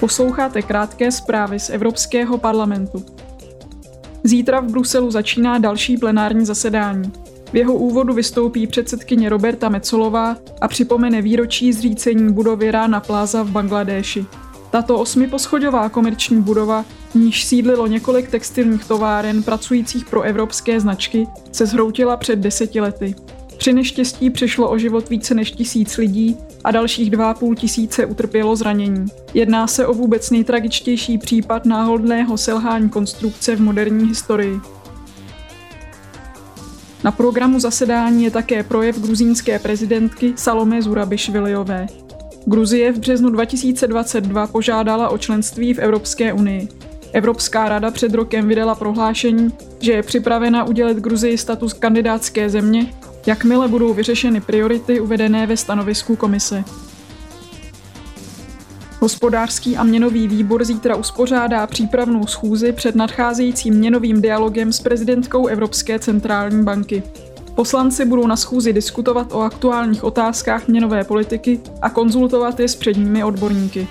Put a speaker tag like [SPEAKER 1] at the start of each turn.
[SPEAKER 1] Posloucháte krátké zprávy z Evropského parlamentu. Zítra v Bruselu začíná další plenární zasedání. V jeho úvodu vystoupí předsedkyně Roberta Mecolová a připomene výročí zřícení budovy Rana Plaza v Bangladéši. Tato osmiposchodová komerční budova, níž sídlilo několik textilních továren pracujících pro evropské značky, se zhroutila před deseti lety. Při neštěstí přišlo o život více než tisíc lidí a dalších 2,5 tisíce utrpělo zranění. Jedná se o vůbec nejtragičtější případ náhodného selhání konstrukce v moderní historii. Na programu zasedání je také projev gruzínské prezidentky Salome Zurabišviliové. Gruzie v březnu 2022 požádala o členství v Evropské unii. Evropská rada před rokem vydala prohlášení, že je připravena udělit Gruzii status kandidátské země jakmile budou vyřešeny priority uvedené ve stanovisku komise. Hospodářský a měnový výbor zítra uspořádá přípravnou schůzi před nadcházejícím měnovým dialogem s prezidentkou Evropské centrální banky. Poslanci budou na schůzi diskutovat o aktuálních otázkách měnové politiky a konzultovat je s předními odborníky.